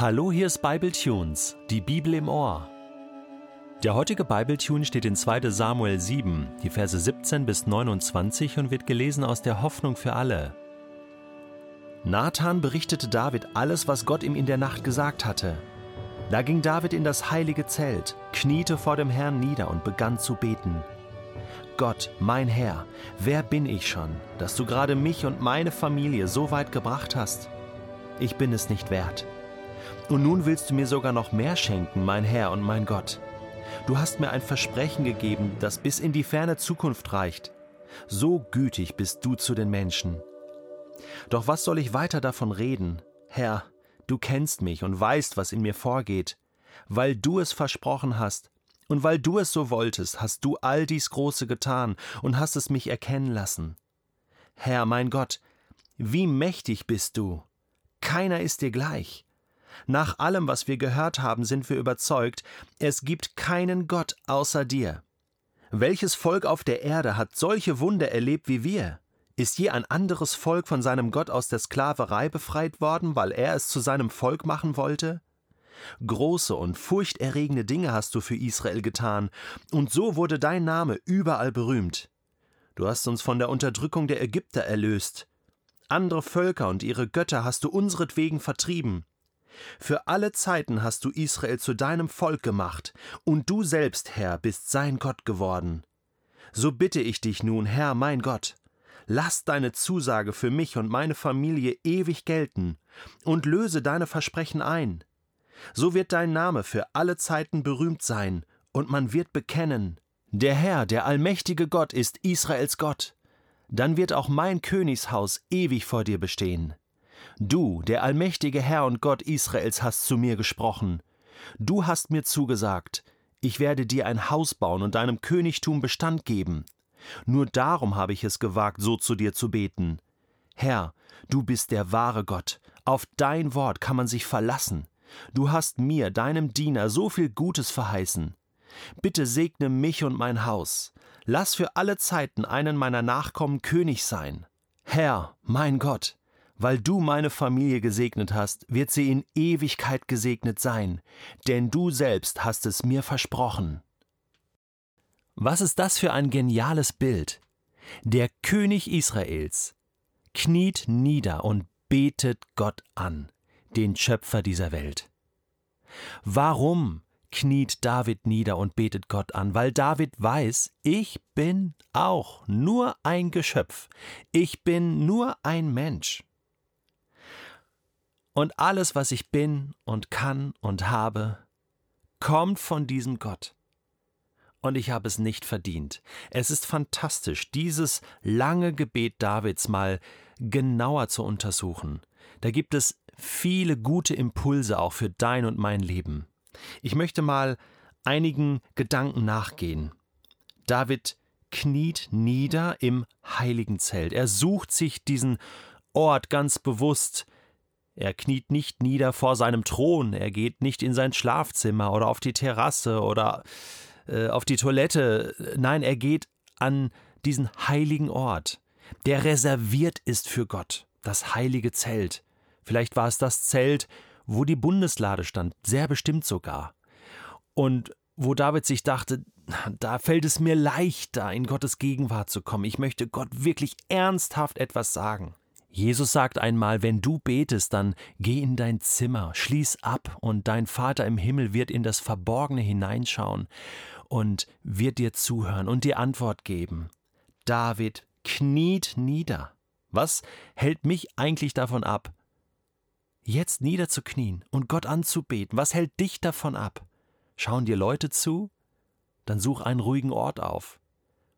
Hallo, hier ist Bible Tunes, die Bibel im Ohr. Der heutige Bibletune steht in 2. Samuel 7, die Verse 17 bis 29 und wird gelesen aus der Hoffnung für alle. Nathan berichtete David alles, was Gott ihm in der Nacht gesagt hatte. Da ging David in das heilige Zelt, kniete vor dem Herrn nieder und begann zu beten. Gott, mein Herr, wer bin ich schon, dass du gerade mich und meine Familie so weit gebracht hast? Ich bin es nicht wert. Und nun willst du mir sogar noch mehr schenken, mein Herr und mein Gott. Du hast mir ein Versprechen gegeben, das bis in die ferne Zukunft reicht. So gütig bist du zu den Menschen. Doch was soll ich weiter davon reden? Herr, du kennst mich und weißt, was in mir vorgeht. Weil du es versprochen hast und weil du es so wolltest, hast du all dies Große getan und hast es mich erkennen lassen. Herr, mein Gott, wie mächtig bist du! Keiner ist dir gleich. Nach allem, was wir gehört haben, sind wir überzeugt, es gibt keinen Gott außer dir. Welches Volk auf der Erde hat solche Wunder erlebt wie wir? Ist je ein anderes Volk von seinem Gott aus der Sklaverei befreit worden, weil er es zu seinem Volk machen wollte? Große und furchterregende Dinge hast du für Israel getan, und so wurde dein Name überall berühmt. Du hast uns von der Unterdrückung der Ägypter erlöst. Andere Völker und ihre Götter hast du unseretwegen vertrieben. Für alle Zeiten hast du Israel zu deinem Volk gemacht, und du selbst, Herr, bist sein Gott geworden. So bitte ich dich nun, Herr mein Gott, lass deine Zusage für mich und meine Familie ewig gelten, und löse deine Versprechen ein. So wird dein Name für alle Zeiten berühmt sein, und man wird bekennen, der Herr, der allmächtige Gott ist Israels Gott. Dann wird auch mein Königshaus ewig vor dir bestehen. Du, der allmächtige Herr und Gott Israels, hast zu mir gesprochen. Du hast mir zugesagt, ich werde dir ein Haus bauen und deinem Königtum Bestand geben. Nur darum habe ich es gewagt, so zu dir zu beten. Herr, du bist der wahre Gott, auf dein Wort kann man sich verlassen. Du hast mir, deinem Diener, so viel Gutes verheißen. Bitte segne mich und mein Haus. Lass für alle Zeiten einen meiner Nachkommen König sein. Herr, mein Gott, weil du meine Familie gesegnet hast, wird sie in Ewigkeit gesegnet sein, denn du selbst hast es mir versprochen. Was ist das für ein geniales Bild? Der König Israels kniet nieder und betet Gott an, den Schöpfer dieser Welt. Warum kniet David nieder und betet Gott an? Weil David weiß, ich bin auch nur ein Geschöpf, ich bin nur ein Mensch. Und alles, was ich bin und kann und habe, kommt von diesem Gott. Und ich habe es nicht verdient. Es ist fantastisch, dieses lange Gebet Davids mal genauer zu untersuchen. Da gibt es viele gute Impulse auch für dein und mein Leben. Ich möchte mal einigen Gedanken nachgehen. David kniet nieder im heiligen Zelt. Er sucht sich diesen Ort ganz bewusst, er kniet nicht nieder vor seinem Thron, er geht nicht in sein Schlafzimmer oder auf die Terrasse oder äh, auf die Toilette. Nein, er geht an diesen heiligen Ort, der reserviert ist für Gott, das heilige Zelt. Vielleicht war es das Zelt, wo die Bundeslade stand, sehr bestimmt sogar. Und wo David sich dachte, da fällt es mir leichter, in Gottes Gegenwart zu kommen. Ich möchte Gott wirklich ernsthaft etwas sagen. Jesus sagt einmal, wenn du betest, dann geh in dein Zimmer, schließ ab und dein Vater im Himmel wird in das Verborgene hineinschauen und wird dir zuhören und dir Antwort geben. David kniet nieder. Was hält mich eigentlich davon ab, jetzt niederzuknien und Gott anzubeten? Was hält dich davon ab? Schauen dir Leute zu? Dann such einen ruhigen Ort auf.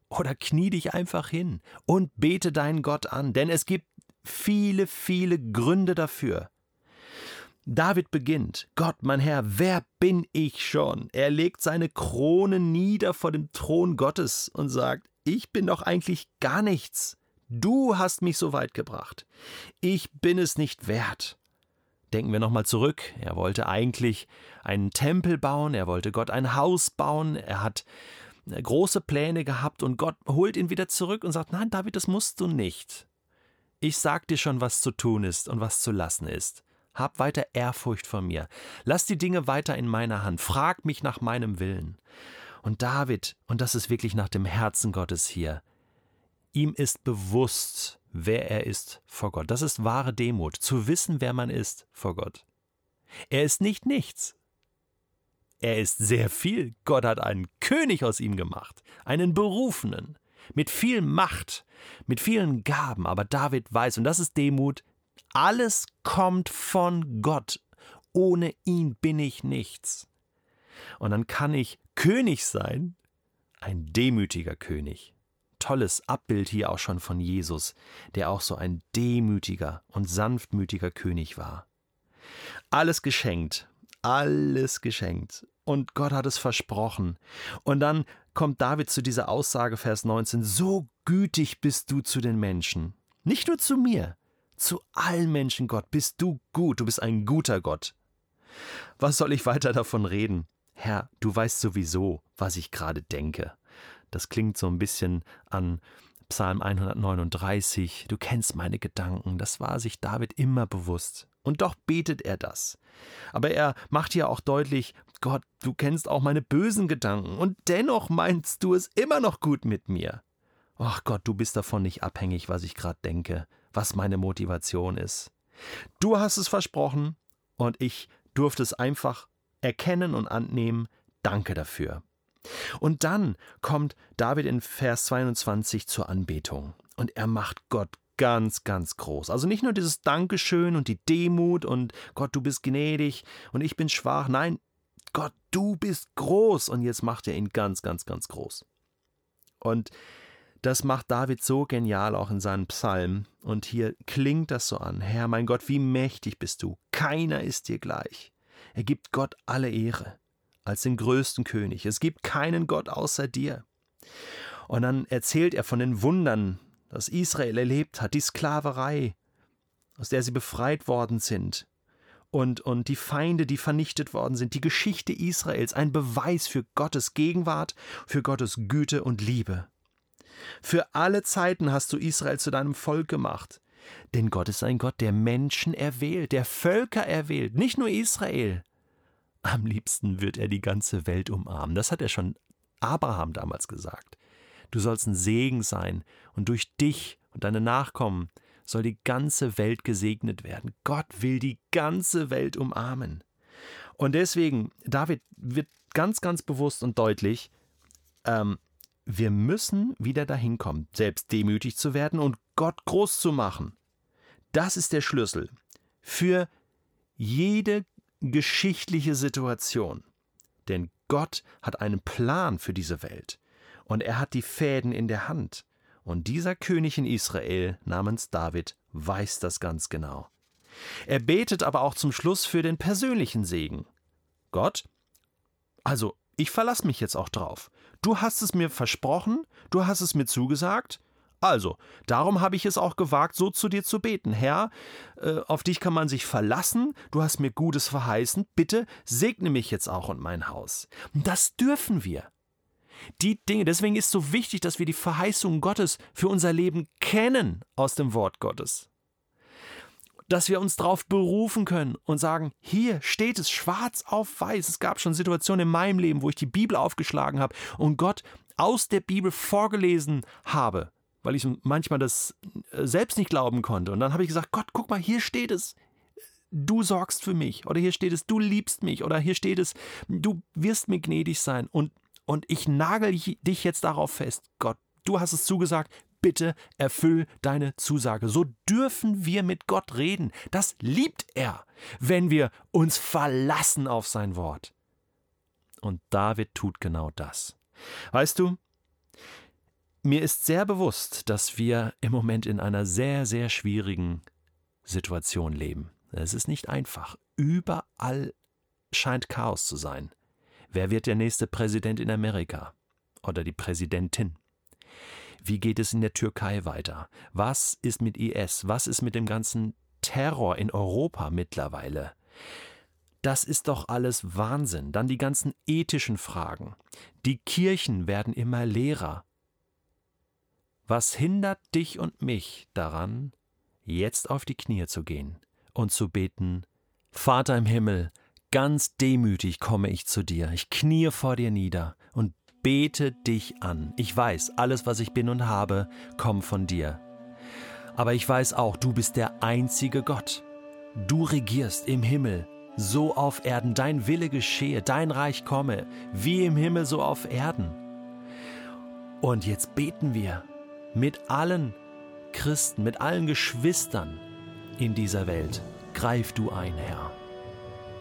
Oder knie dich einfach hin und bete deinen Gott an, denn es gibt viele, viele Gründe dafür. David beginnt, Gott, mein Herr, wer bin ich schon? Er legt seine Krone nieder vor dem Thron Gottes und sagt, ich bin doch eigentlich gar nichts. Du hast mich so weit gebracht. Ich bin es nicht wert. Denken wir nochmal zurück. Er wollte eigentlich einen Tempel bauen, er wollte Gott ein Haus bauen, er hat große Pläne gehabt und Gott holt ihn wieder zurück und sagt, nein, David, das musst du nicht. Ich sag dir schon, was zu tun ist und was zu lassen ist. Hab weiter Ehrfurcht vor mir. Lass die Dinge weiter in meiner Hand. Frag mich nach meinem Willen. Und David, und das ist wirklich nach dem Herzen Gottes hier, ihm ist bewusst, wer er ist vor Gott. Das ist wahre Demut, zu wissen, wer man ist vor Gott. Er ist nicht nichts. Er ist sehr viel. Gott hat einen König aus ihm gemacht, einen Berufenen, mit viel Macht, mit vielen Gaben. Aber David weiß, und das ist Demut, alles kommt von Gott. Ohne ihn bin ich nichts. Und dann kann ich König sein, ein demütiger König. Tolles Abbild hier auch schon von Jesus, der auch so ein demütiger und sanftmütiger König war. Alles geschenkt, alles geschenkt. Und Gott hat es versprochen. Und dann kommt David zu dieser Aussage, Vers 19, so gütig bist du zu den Menschen. Nicht nur zu mir, zu allen Menschen, Gott, bist du gut, du bist ein guter Gott. Was soll ich weiter davon reden? Herr, du weißt sowieso, was ich gerade denke. Das klingt so ein bisschen an Psalm 139. Du kennst meine Gedanken. Das war sich David immer bewusst. Und doch betet er das. Aber er macht ja auch deutlich, Gott, du kennst auch meine bösen Gedanken und dennoch meinst du es immer noch gut mit mir. Ach Gott, du bist davon nicht abhängig, was ich gerade denke, was meine Motivation ist. Du hast es versprochen und ich durfte es einfach erkennen und annehmen. Danke dafür. Und dann kommt David in Vers 22 zur Anbetung und er macht Gott ganz, ganz groß. Also nicht nur dieses Dankeschön und die Demut und Gott, du bist gnädig und ich bin schwach. Nein, Gott, du bist groß. Und jetzt macht er ihn ganz, ganz, ganz groß. Und das macht David so genial auch in seinen Psalmen. Und hier klingt das so an. Herr, mein Gott, wie mächtig bist du. Keiner ist dir gleich. Er gibt Gott alle Ehre als den größten König. Es gibt keinen Gott außer dir. Und dann erzählt er von den Wundern, das Israel erlebt hat, die Sklaverei, aus der sie befreit worden sind, und, und die Feinde, die vernichtet worden sind, die Geschichte Israels, ein Beweis für Gottes Gegenwart, für Gottes Güte und Liebe. Für alle Zeiten hast du Israel zu deinem Volk gemacht. Denn Gott ist ein Gott, der Menschen erwählt, der Völker erwählt, nicht nur Israel. Am liebsten wird er die ganze Welt umarmen. Das hat er schon Abraham damals gesagt. Du sollst ein Segen sein, und durch dich und deine Nachkommen soll die ganze Welt gesegnet werden. Gott will die ganze Welt umarmen. Und deswegen, David wird ganz, ganz bewusst und deutlich, ähm, wir müssen wieder dahin kommen, selbst demütig zu werden und Gott groß zu machen. Das ist der Schlüssel für jede geschichtliche Situation. Denn Gott hat einen Plan für diese Welt und er hat die Fäden in der Hand. Und dieser König in Israel namens David weiß das ganz genau. Er betet aber auch zum Schluss für den persönlichen Segen. Gott, also ich verlasse mich jetzt auch drauf. Du hast es mir versprochen, du hast es mir zugesagt. Also, darum habe ich es auch gewagt, so zu dir zu beten. Herr, äh, auf dich kann man sich verlassen, du hast mir Gutes verheißen, bitte segne mich jetzt auch und mein Haus. Das dürfen wir die Dinge. Deswegen ist es so wichtig, dass wir die Verheißungen Gottes für unser Leben kennen aus dem Wort Gottes. Dass wir uns darauf berufen können und sagen, hier steht es schwarz auf weiß. Es gab schon Situationen in meinem Leben, wo ich die Bibel aufgeschlagen habe und Gott aus der Bibel vorgelesen habe, weil ich manchmal das äh, selbst nicht glauben konnte. Und dann habe ich gesagt, Gott, guck mal, hier steht es du sorgst für mich oder hier steht es, du liebst mich oder hier steht es, du wirst mir gnädig sein und und ich nagel dich jetzt darauf fest, Gott, du hast es zugesagt, bitte erfüll deine Zusage. So dürfen wir mit Gott reden. Das liebt er, wenn wir uns verlassen auf sein Wort. Und David tut genau das. Weißt du, mir ist sehr bewusst, dass wir im Moment in einer sehr, sehr schwierigen Situation leben. Es ist nicht einfach. Überall scheint Chaos zu sein. Wer wird der nächste Präsident in Amerika? Oder die Präsidentin? Wie geht es in der Türkei weiter? Was ist mit IS? Was ist mit dem ganzen Terror in Europa mittlerweile? Das ist doch alles Wahnsinn. Dann die ganzen ethischen Fragen. Die Kirchen werden immer leerer. Was hindert dich und mich daran, jetzt auf die Knie zu gehen und zu beten, Vater im Himmel, ganz demütig komme ich zu dir. Ich kniee vor dir nieder und bete dich an. Ich weiß, alles, was ich bin und habe, kommt von dir. Aber ich weiß auch, du bist der einzige Gott. Du regierst im Himmel, so auf Erden. Dein Wille geschehe, dein Reich komme, wie im Himmel, so auf Erden. Und jetzt beten wir mit allen Christen, mit allen Geschwistern in dieser Welt. Greif du ein, Herr.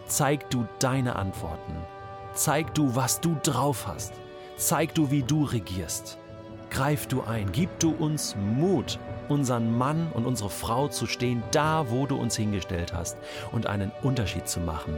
Zeig du deine Antworten. Zeig du, was du drauf hast. Zeig du, wie du regierst. Greif du ein. Gib du uns Mut, unseren Mann und unsere Frau zu stehen, da, wo du uns hingestellt hast und einen Unterschied zu machen.